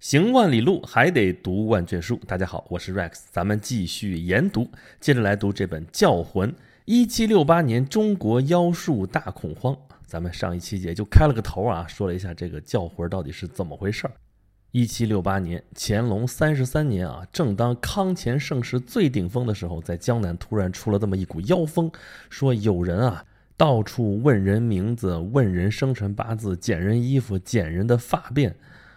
行万里路，还得读万卷书。大家好，我是 Rex，咱们继续研读，接着来读这本《教魂》。一七六八年，中国妖术大恐慌。咱们上一期节就开了个头啊，说了一下这个教魂到底是怎么回事儿。一七六八年，乾隆三十三年啊，正当康乾盛世最顶峰的时候，在江南突然出了这么一股妖风，说有人啊到处问人名字、问人生辰八字、捡人衣服、捡人的发辫，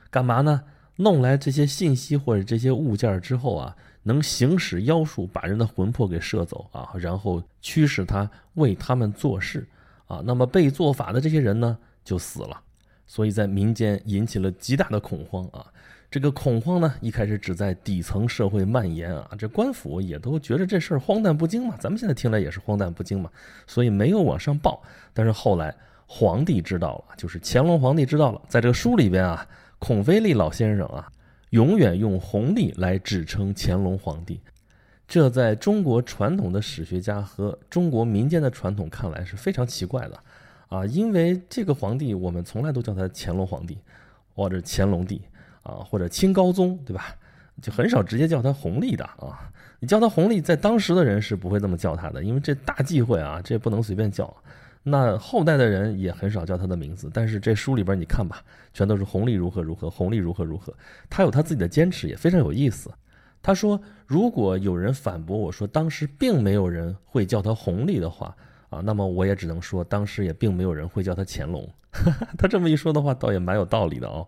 干嘛呢？弄来这些信息或者这些物件之后啊，能行使妖术，把人的魂魄给摄走啊，然后驱使他为他们做事啊。那么被做法的这些人呢，就死了。所以在民间引起了极大的恐慌啊。这个恐慌呢，一开始只在底层社会蔓延啊，这官府也都觉得这事儿荒诞不经嘛。咱们现在听来也是荒诞不经嘛，所以没有往上报。但是后来皇帝知道了，就是乾隆皇帝知道了，在这个书里边啊。孔飞利老先生啊，永远用弘历来指称乾隆皇帝，这在中国传统的史学家和中国民间的传统看来是非常奇怪的啊，因为这个皇帝我们从来都叫他乾隆皇帝，或者乾隆帝啊，或者清高宗，对吧？就很少直接叫他弘历的啊。你叫他弘历，在当时的人是不会这么叫他的，因为这大忌讳啊，这不能随便叫。那后代的人也很少叫他的名字，但是这书里边你看吧，全都是弘历如何如何，弘历如何如何。他有他自己的坚持，也非常有意思。他说，如果有人反驳我说当时并没有人会叫他弘历的话啊，那么我也只能说当时也并没有人会叫他乾隆。他这么一说的话，倒也蛮有道理的哦。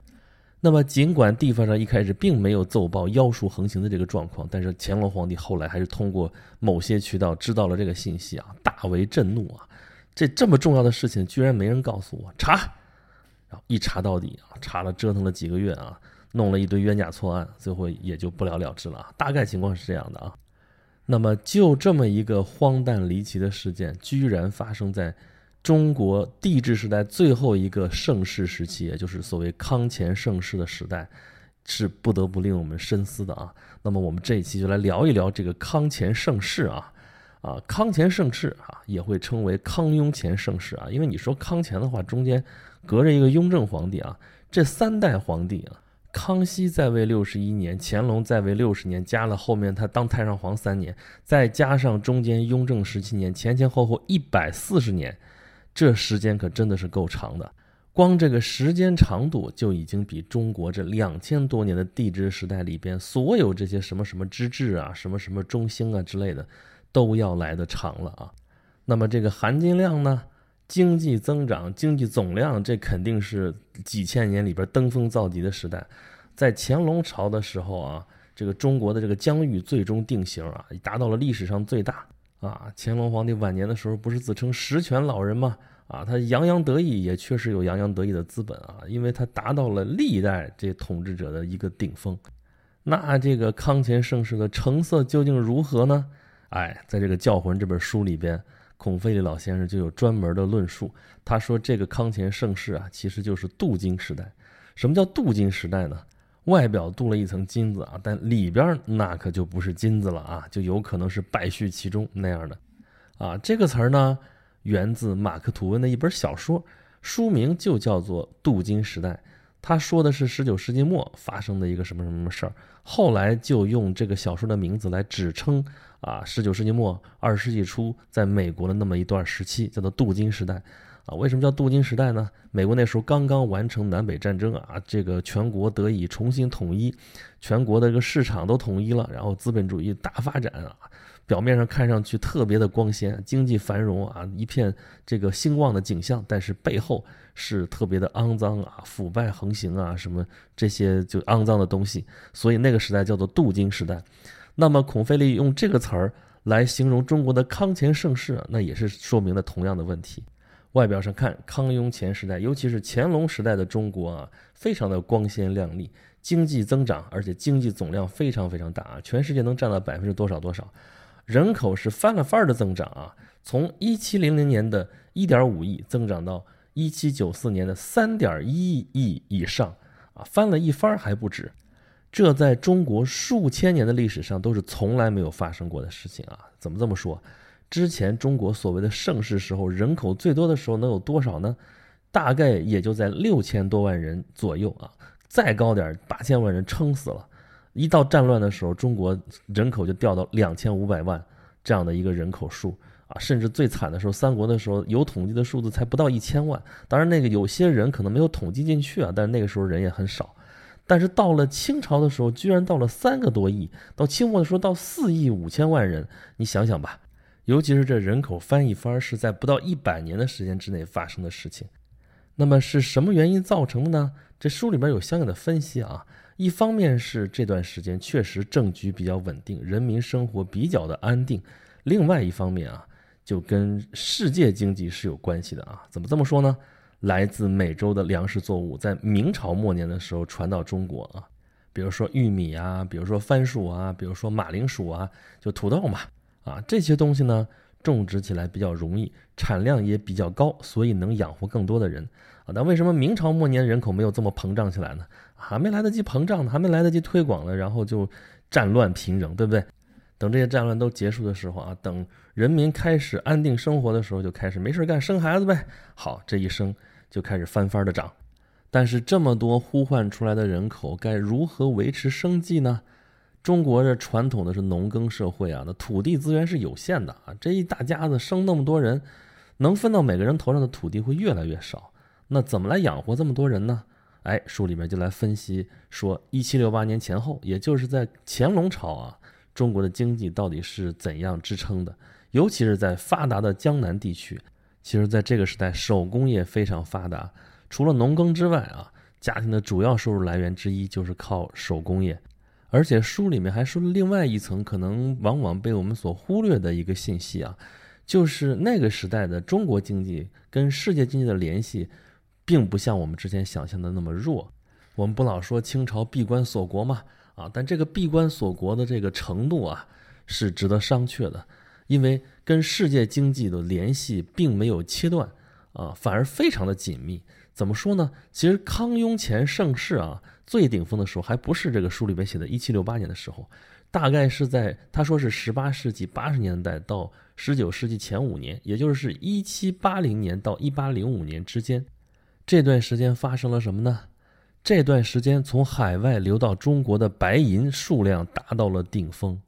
那么尽管地方上一开始并没有奏报妖术横行的这个状况，但是乾隆皇帝后来还是通过某些渠道知道了这个信息啊，大为震怒啊。这这么重要的事情，居然没人告诉我查，然后一查到底啊，查了折腾了几个月啊，弄了一堆冤假错案，最后也就不了了之了。大概情况是这样的啊。那么就这么一个荒诞离奇的事件，居然发生在中国帝制时代最后一个盛世时期，也就是所谓康乾盛世的时代，是不得不令我们深思的啊。那么我们这一期就来聊一聊这个康乾盛世啊。啊，康乾盛世啊，也会称为康雍乾盛世啊，因为你说康乾的话，中间隔着一个雍正皇帝啊，这三代皇帝啊，康熙在位六十一年，乾隆在位六十年，加了后面他当太上皇三年，再加上中间雍正十七年，前前后后一百四十年，这时间可真的是够长的。光这个时间长度就已经比中国这两千多年的帝制时代里边所有这些什么什么之治啊，什么什么中兴啊之类的。都要来的长了啊，那么这个含金量呢？经济增长、经济总量，这肯定是几千年里边登峰造极的时代。在乾隆朝的时候啊，这个中国的这个疆域最终定型啊，达到了历史上最大啊。乾隆皇帝晚年的时候不是自称十全老人吗？啊，他洋洋得意，也确实有洋洋得意的资本啊，因为他达到了历代这统治者的一个顶峰。那这个康乾盛世的成色究竟如何呢？哎，在这个《教魂》这本书里边，孔飞利老先生就有专门的论述。他说，这个康乾盛世啊，其实就是镀金时代。什么叫镀金时代呢？外表镀了一层金子啊，但里边那可就不是金子了啊，就有可能是败絮其中那样的。啊，这个词儿呢，源自马克吐温的一本小说，书名就叫做《镀金时代》。他说的是十九世纪末发生的一个什么什么事儿，后来就用这个小说的名字来指称啊，十九世纪末二十世纪初在美国的那么一段时期，叫做镀金时代，啊，为什么叫镀金时代呢？美国那时候刚刚完成南北战争啊，这个全国得以重新统一，全国的这个市场都统一了，然后资本主义大发展啊。表面上看上去特别的光鲜，经济繁荣啊，一片这个兴旺的景象，但是背后是特别的肮脏啊，腐败横行啊，什么这些就肮脏的东西。所以那个时代叫做镀金时代。那么孔飞利用这个词儿来形容中国的康乾盛世，那也是说明了同样的问题。外表上看，康雍乾时代，尤其是乾隆时代的中国啊，非常的光鲜亮丽，经济增长，而且经济总量非常非常大啊，全世界能占到百分之多少多少。人口是翻了番儿的增长啊，从一七零零年的一点五亿增长到一七九四年的三点一亿以上啊，翻了一番还不止。这在中国数千年的历史上都是从来没有发生过的事情啊！怎么这么说？之前中国所谓的盛世时候，人口最多的时候能有多少呢？大概也就在六千多万人左右啊。再高点八千万人撑死了。一到战乱的时候，中国人口就掉到两千五百万这样的一个人口数啊，甚至最惨的时候，三国的时候有统计的数字才不到一千万。当然，那个有些人可能没有统计进去啊，但是那个时候人也很少。但是到了清朝的时候，居然到了三个多亿，到清末的时候到四亿五千万人。你想想吧，尤其是这人口翻一番是在不到一百年的时间之内发生的事情。那么是什么原因造成的呢？这书里边有相应的分析啊。一方面是这段时间确实政局比较稳定，人民生活比较的安定；另外一方面啊，就跟世界经济是有关系的啊。怎么这么说呢？来自美洲的粮食作物在明朝末年的时候传到中国啊，比如说玉米啊，比如说番薯啊，比如说马铃薯啊，就土豆嘛啊，这些东西呢种植起来比较容易，产量也比较高，所以能养活更多的人啊。那为什么明朝末年人口没有这么膨胀起来呢？还没来得及膨胀呢，还没来得及推广呢，然后就战乱频仍，对不对？等这些战乱都结束的时候啊，等人民开始安定生活的时候，就开始没事干生孩子呗。好，这一生就开始翻番的长。但是这么多呼唤出来的人口，该如何维持生计呢？中国这传统的是农耕社会啊，那土地资源是有限的啊，这一大家子生那么多人，能分到每个人头上的土地会越来越少。那怎么来养活这么多人呢？哎，书里面就来分析说，一七六八年前后，也就是在乾隆朝啊，中国的经济到底是怎样支撑的？尤其是在发达的江南地区，其实在这个时代，手工业非常发达，除了农耕之外啊，家庭的主要收入来源之一就是靠手工业。而且书里面还说了另外一层可能往往被我们所忽略的一个信息啊，就是那个时代的中国经济跟世界经济的联系。并不像我们之前想象的那么弱。我们不老说清朝闭关锁国吗？啊，但这个闭关锁国的这个程度啊，是值得商榷的，因为跟世界经济的联系并没有切断啊，反而非常的紧密。怎么说呢？其实康雍乾盛世啊，最顶峰的时候还不是这个书里边写的1768年的时候，大概是在他说是18世纪80年代到19世纪前五年，也就是1780年到1805年之间。这段时间发生了什么呢？这段时间从海外流到中国的白银数量达到了顶峰。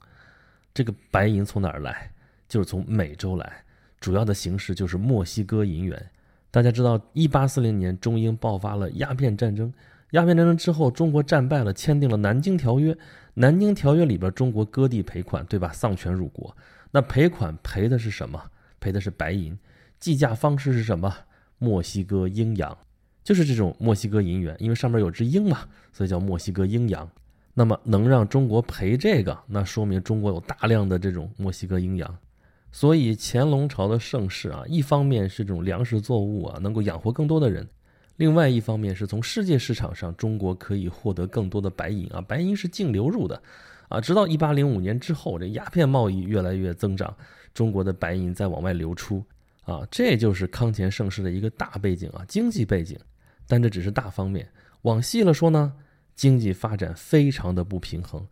这个白银从哪儿来？就是从美洲来，主要的形式就是墨西哥银元。大家知道，一八四零年中英爆发了鸦片战争。鸦片战争之后，中国战败了，签订了《南京条约》。《南京条约》里边，中国割地赔款，对吧？丧权辱国。那赔款赔的是什么？赔的是白银。计价方式是什么？墨西哥鹰洋。就是这种墨西哥银元，因为上面有只鹰嘛，所以叫墨西哥鹰洋。那么能让中国赔这个，那说明中国有大量的这种墨西哥鹰洋。所以乾隆朝的盛世啊，一方面是这种粮食作物啊能够养活更多的人，另外一方面是从世界市场上中国可以获得更多的白银啊，白银是净流入的啊。直到一八零五年之后，这鸦片贸易越来越增长，中国的白银在往外流出啊，这就是康乾盛世的一个大背景啊，经济背景。但这只是大方面，往细了说呢，经济发展非常的不平衡，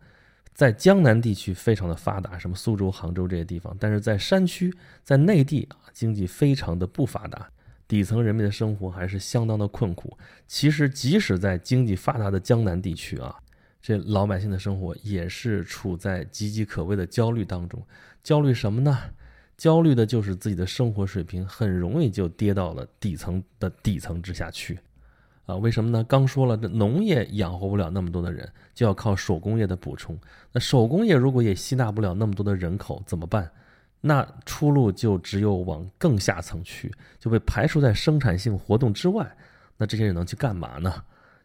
在江南地区非常的发达，什么苏州、杭州这些地方，但是在山区、在内地啊，经济非常的不发达，底层人民的生活还是相当的困苦。其实，即使在经济发达的江南地区啊，这老百姓的生活也是处在岌岌可危的焦虑当中。焦虑什么呢？焦虑的就是自己的生活水平很容易就跌到了底层的底层之下去。啊，为什么呢？刚说了，这农业养活不了那么多的人，就要靠手工业的补充。那手工业如果也吸纳不了那么多的人口，怎么办？那出路就只有往更下层去，就被排除在生产性活动之外。那这些人能去干嘛呢？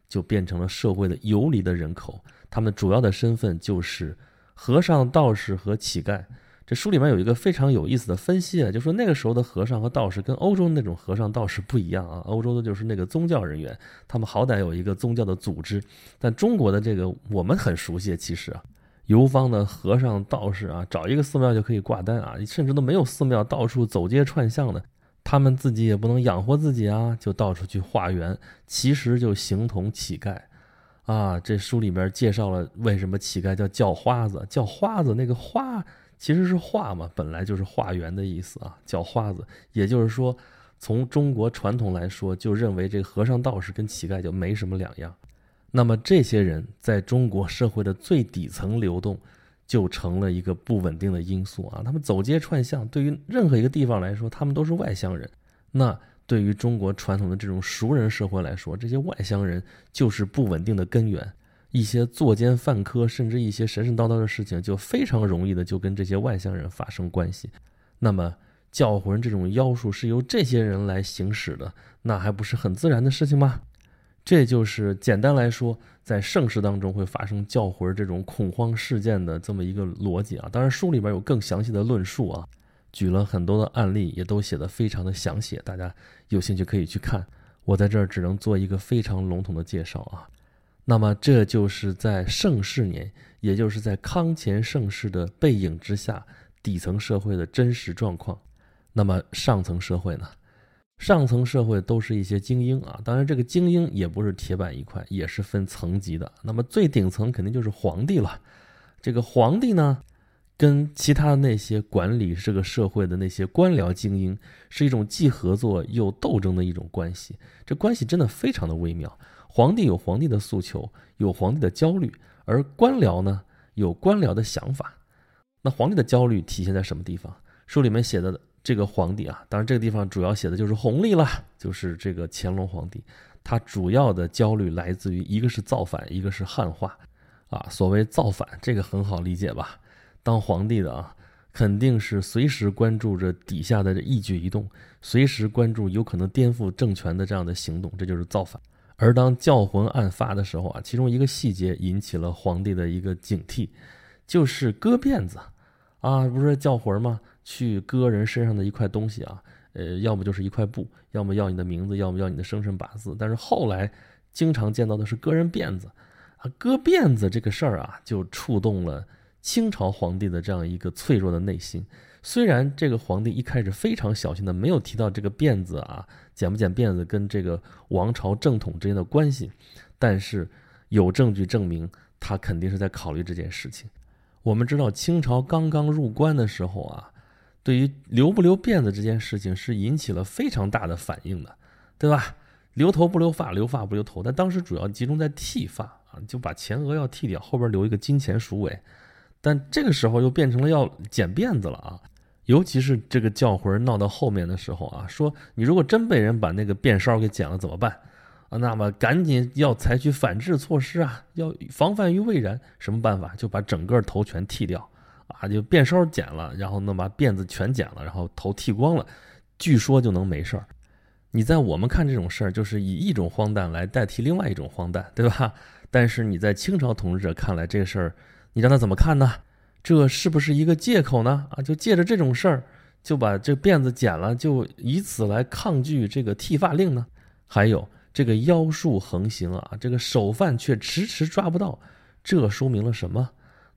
就变成了社会的游离的人口，他们主要的身份就是和尚、道士和乞丐。这书里面有一个非常有意思的分析啊，就说那个时候的和尚和道士跟欧洲那种和尚道士不一样啊，欧洲的就是那个宗教人员，他们好歹有一个宗教的组织，但中国的这个我们很熟悉，其实啊，游方的和尚道士啊，找一个寺庙就可以挂单啊，甚至都没有寺庙，到处走街串巷的，他们自己也不能养活自己啊，就到处去化缘，其实就形同乞丐，啊，这书里面介绍了为什么乞丐叫叫花子，叫花子那个花。其实是化嘛，本来就是化缘的意思啊，叫花子。也就是说，从中国传统来说，就认为这个和尚道士跟乞丐就没什么两样。那么这些人在中国社会的最底层流动，就成了一个不稳定的因素啊。他们走街串巷，对于任何一个地方来说，他们都是外乡人。那对于中国传统的这种熟人社会来说，这些外乡人就是不稳定的根源。一些作奸犯科，甚至一些神神叨叨的事情，就非常容易的就跟这些外乡人发生关系。那么教魂这种妖术是由这些人来行使的，那还不是很自然的事情吗？这就是简单来说，在盛世当中会发生教魂这种恐慌事件的这么一个逻辑啊。当然，书里边有更详细的论述啊，举了很多的案例，也都写的非常的详细，大家有兴趣可以去看。我在这儿只能做一个非常笼统的介绍啊。那么，这就是在盛世年，也就是在康乾盛世的背影之下，底层社会的真实状况。那么，上层社会呢？上层社会都是一些精英啊，当然，这个精英也不是铁板一块，也是分层级的。那么，最顶层肯定就是皇帝了。这个皇帝呢，跟其他那些管理这个社会的那些官僚精英，是一种既合作又斗争的一种关系。这关系真的非常的微妙。皇帝有皇帝的诉求，有皇帝的焦虑，而官僚呢有官僚的想法。那皇帝的焦虑体现在什么地方？书里面写的这个皇帝啊，当然这个地方主要写的就是弘历了，就是这个乾隆皇帝。他主要的焦虑来自于一个是造反，一个是汉化。啊，所谓造反，这个很好理解吧？当皇帝的啊，肯定是随时关注着底下的这一举一动，随时关注有可能颠覆政权的这样的行动，这就是造反。而当教魂案发的时候啊，其中一个细节引起了皇帝的一个警惕，就是割辫子，啊，不是教魂吗？去割人身上的一块东西啊，呃，要么就是一块布，要么要你的名字，要么要你的生辰八字。但是后来经常见到的是割人辫子，啊，割辫子这个事儿啊，就触动了清朝皇帝的这样一个脆弱的内心。虽然这个皇帝一开始非常小心的没有提到这个辫子啊，剪不剪辫子跟这个王朝正统之间的关系，但是有证据证明他肯定是在考虑这件事情。我们知道清朝刚刚入关的时候啊，对于留不留辫子这件事情是引起了非常大的反应的，对吧？留头不留发，留发不留头，但当时主要集中在剃发啊，就把前额要剃掉，后边留一个金钱鼠尾，但这个时候又变成了要剪辫子了啊。尤其是这个教魂闹到后面的时候啊，说你如果真被人把那个辫梢给剪了怎么办啊？那么赶紧要采取反制措施啊，要防范于未然。什么办法？就把整个头全剃掉啊，就辫梢剪了，然后能把辫子全剪了，然后头剃光了，据说就能没事儿。你在我们看这种事儿，就是以一种荒诞来代替另外一种荒诞，对吧？但是你在清朝统治者看来，这事儿你让他怎么看呢？这是不是一个借口呢？啊，就借着这种事儿，就把这辫子剪了，就以此来抗拒这个剃发令呢？还有这个妖术横行啊，这个首犯却迟迟抓不到，这说明了什么？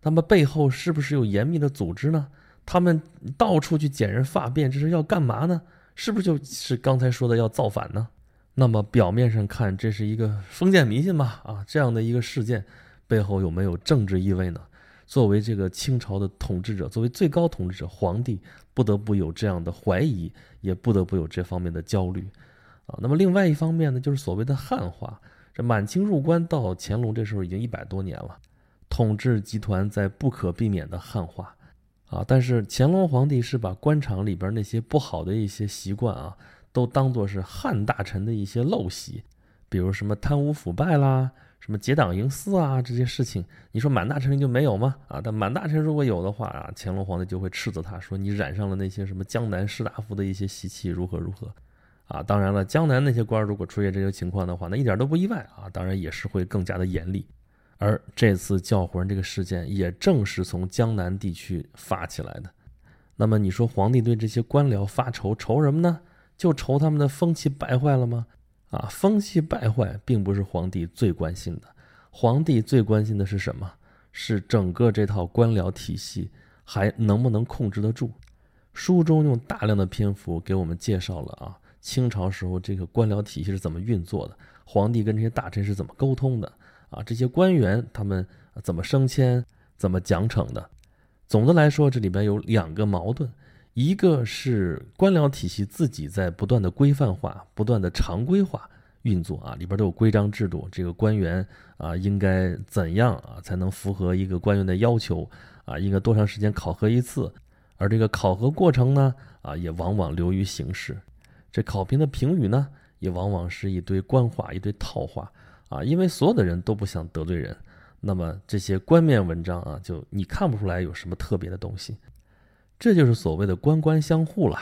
那么背后是不是有严密的组织呢？他们到处去剪人发辫，这是要干嘛呢？是不是就是刚才说的要造反呢？那么表面上看，这是一个封建迷信吧？啊，这样的一个事件背后有没有政治意味呢？作为这个清朝的统治者，作为最高统治者，皇帝不得不有这样的怀疑，也不得不有这方面的焦虑，啊，那么另外一方面呢，就是所谓的汉化。这满清入关到乾隆这时候已经一百多年了，统治集团在不可避免的汉化，啊，但是乾隆皇帝是把官场里边那些不好的一些习惯啊，都当作是汉大臣的一些陋习，比如什么贪污腐败啦。什么结党营私啊，这些事情，你说满大臣就没有吗？啊，但满大臣如果有的话啊，乾隆皇帝就会斥责他说你染上了那些什么江南士大夫的一些习气，如何如何，啊，当然了，江南那些官如果出现这些情况的话，那一点都不意外啊，当然也是会更加的严厉。而这次教魂这个事件，也正是从江南地区发起来的。那么你说皇帝对这些官僚发愁，愁什么呢？就愁他们的风气败坏了吗？啊，风气败坏并不是皇帝最关心的，皇帝最关心的是什么？是整个这套官僚体系还能不能控制得住？书中用大量的篇幅给我们介绍了啊，清朝时候这个官僚体系是怎么运作的，皇帝跟这些大臣是怎么沟通的啊？这些官员他们怎么升迁、怎么奖惩的？总的来说，这里边有两个矛盾。一个是官僚体系自己在不断的规范化、不断的常规化，运作啊，里边都有规章制度，这个官员啊应该怎样啊才能符合一个官员的要求啊？应该多长时间考核一次？而这个考核过程呢啊也往往流于形式，这考评的评语呢也往往是一堆官话、一堆套话啊，因为所有的人都不想得罪人，那么这些官面文章啊就你看不出来有什么特别的东西，这就是所谓的官官相护了。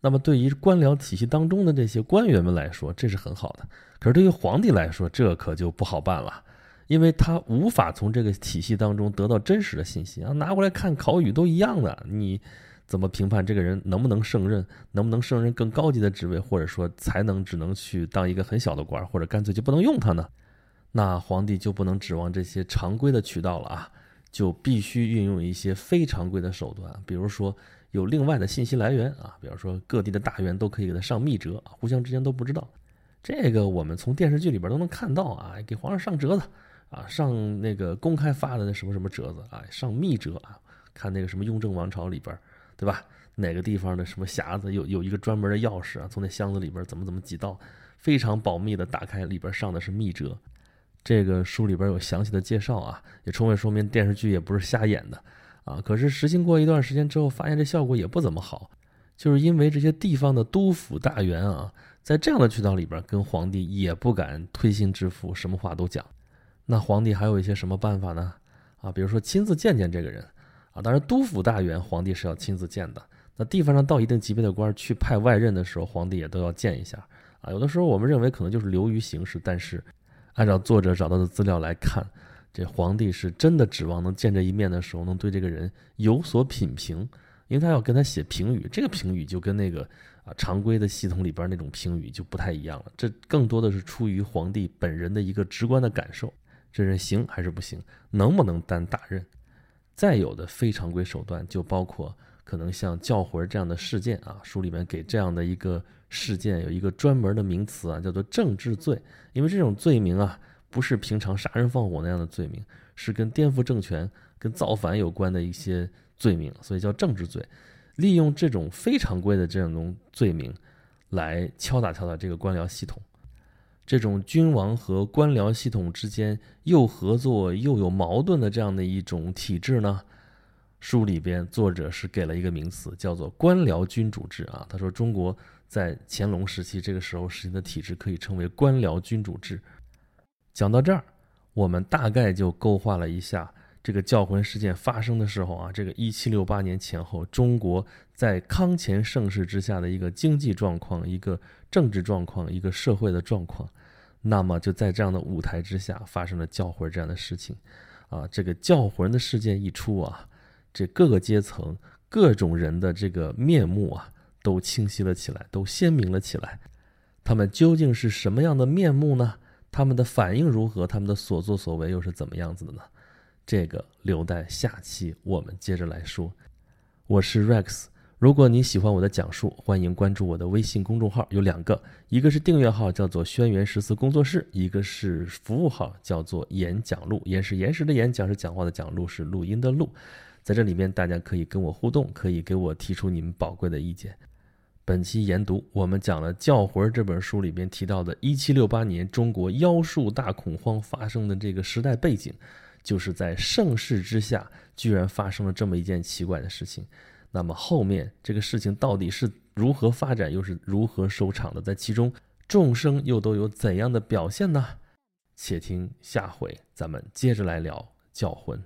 那么对于官僚体系当中的这些官员们来说，这是很好的。可是对于皇帝来说，这可就不好办了，因为他无法从这个体系当中得到真实的信息啊，拿过来看考语都一样的，你怎么评判这个人能不能胜任，能不能胜任更高级的职位，或者说才能只能去当一个很小的官，或者干脆就不能用他呢？那皇帝就不能指望这些常规的渠道了啊，就必须运用一些非常规的手段，比如说。有另外的信息来源啊，比方说各地的大员都可以给他上密折啊，互相之间都不知道。这个我们从电视剧里边都能看到啊，给皇上上折子啊，上那个公开发的那什么什么折子啊，上密折啊，看那个什么雍正王朝里边，对吧？哪个地方的什么匣子有有一个专门的钥匙啊，从那箱子里边怎么怎么几道，非常保密的打开，里边上的是密折。这个书里边有详细的介绍啊，也充分说明电视剧也不是瞎演的。啊，可是实行过一段时间之后，发现这效果也不怎么好，就是因为这些地方的督府大员啊，在这样的渠道里边跟皇帝也不敢推心置腹，什么话都讲。那皇帝还有一些什么办法呢？啊，比如说亲自见见这个人啊。当然，督府大员皇帝是要亲自见的。那地方上到一定级别的官去派外任的时候，皇帝也都要见一下啊。有的时候我们认为可能就是流于形式，但是按照作者找到的资料来看。这皇帝是真的指望能见这一面的时候，能对这个人有所品评，因为他要跟他写评语，这个评语就跟那个啊常规的系统里边那种评语就不太一样了。这更多的是出于皇帝本人的一个直观的感受，这人行还是不行，能不能担大任？再有的非常规手段就包括可能像教魂这样的事件啊，书里面给这样的一个事件有一个专门的名词啊，叫做政治罪，因为这种罪名啊。不是平常杀人放火那样的罪名，是跟颠覆政权、跟造反有关的一些罪名，所以叫政治罪。利用这种非常规的这种罪名，来敲打敲打这个官僚系统。这种君王和官僚系统之间又合作又有矛盾的这样的一种体制呢？书里边作者是给了一个名词，叫做官僚君主制啊。他说，中国在乾隆时期这个时候实行的体制可以称为官僚君主制。讲到这儿，我们大概就勾画了一下这个教魂事件发生的时候啊，这个一七六八年前后，中国在康乾盛世之下的一个经济状况、一个政治状况、一个社会的状况。那么就在这样的舞台之下，发生了教魂这样的事情，啊，这个教魂的事件一出啊，这各个阶层、各种人的这个面目啊，都清晰了起来，都鲜明了起来。他们究竟是什么样的面目呢？他们的反应如何？他们的所作所为又是怎么样子的呢？这个留待下期我们接着来说。我是 Rex，如果你喜欢我的讲述，欢迎关注我的微信公众号，有两个，一个是订阅号，叫做轩辕十四工作室；一个是服务号，叫做演讲录。演是延时的演，讲是讲话的讲，录是录音的录。在这里面，大家可以跟我互动，可以给我提出你们宝贵的意见。本期研读，我们讲了《教魂》这本书里边提到的1768年中国妖术大恐慌发生的这个时代背景，就是在盛世之下，居然发生了这么一件奇怪的事情。那么后面这个事情到底是如何发展，又是如何收场的？在其中，众生又都有怎样的表现呢？且听下回咱们接着来聊《教魂》。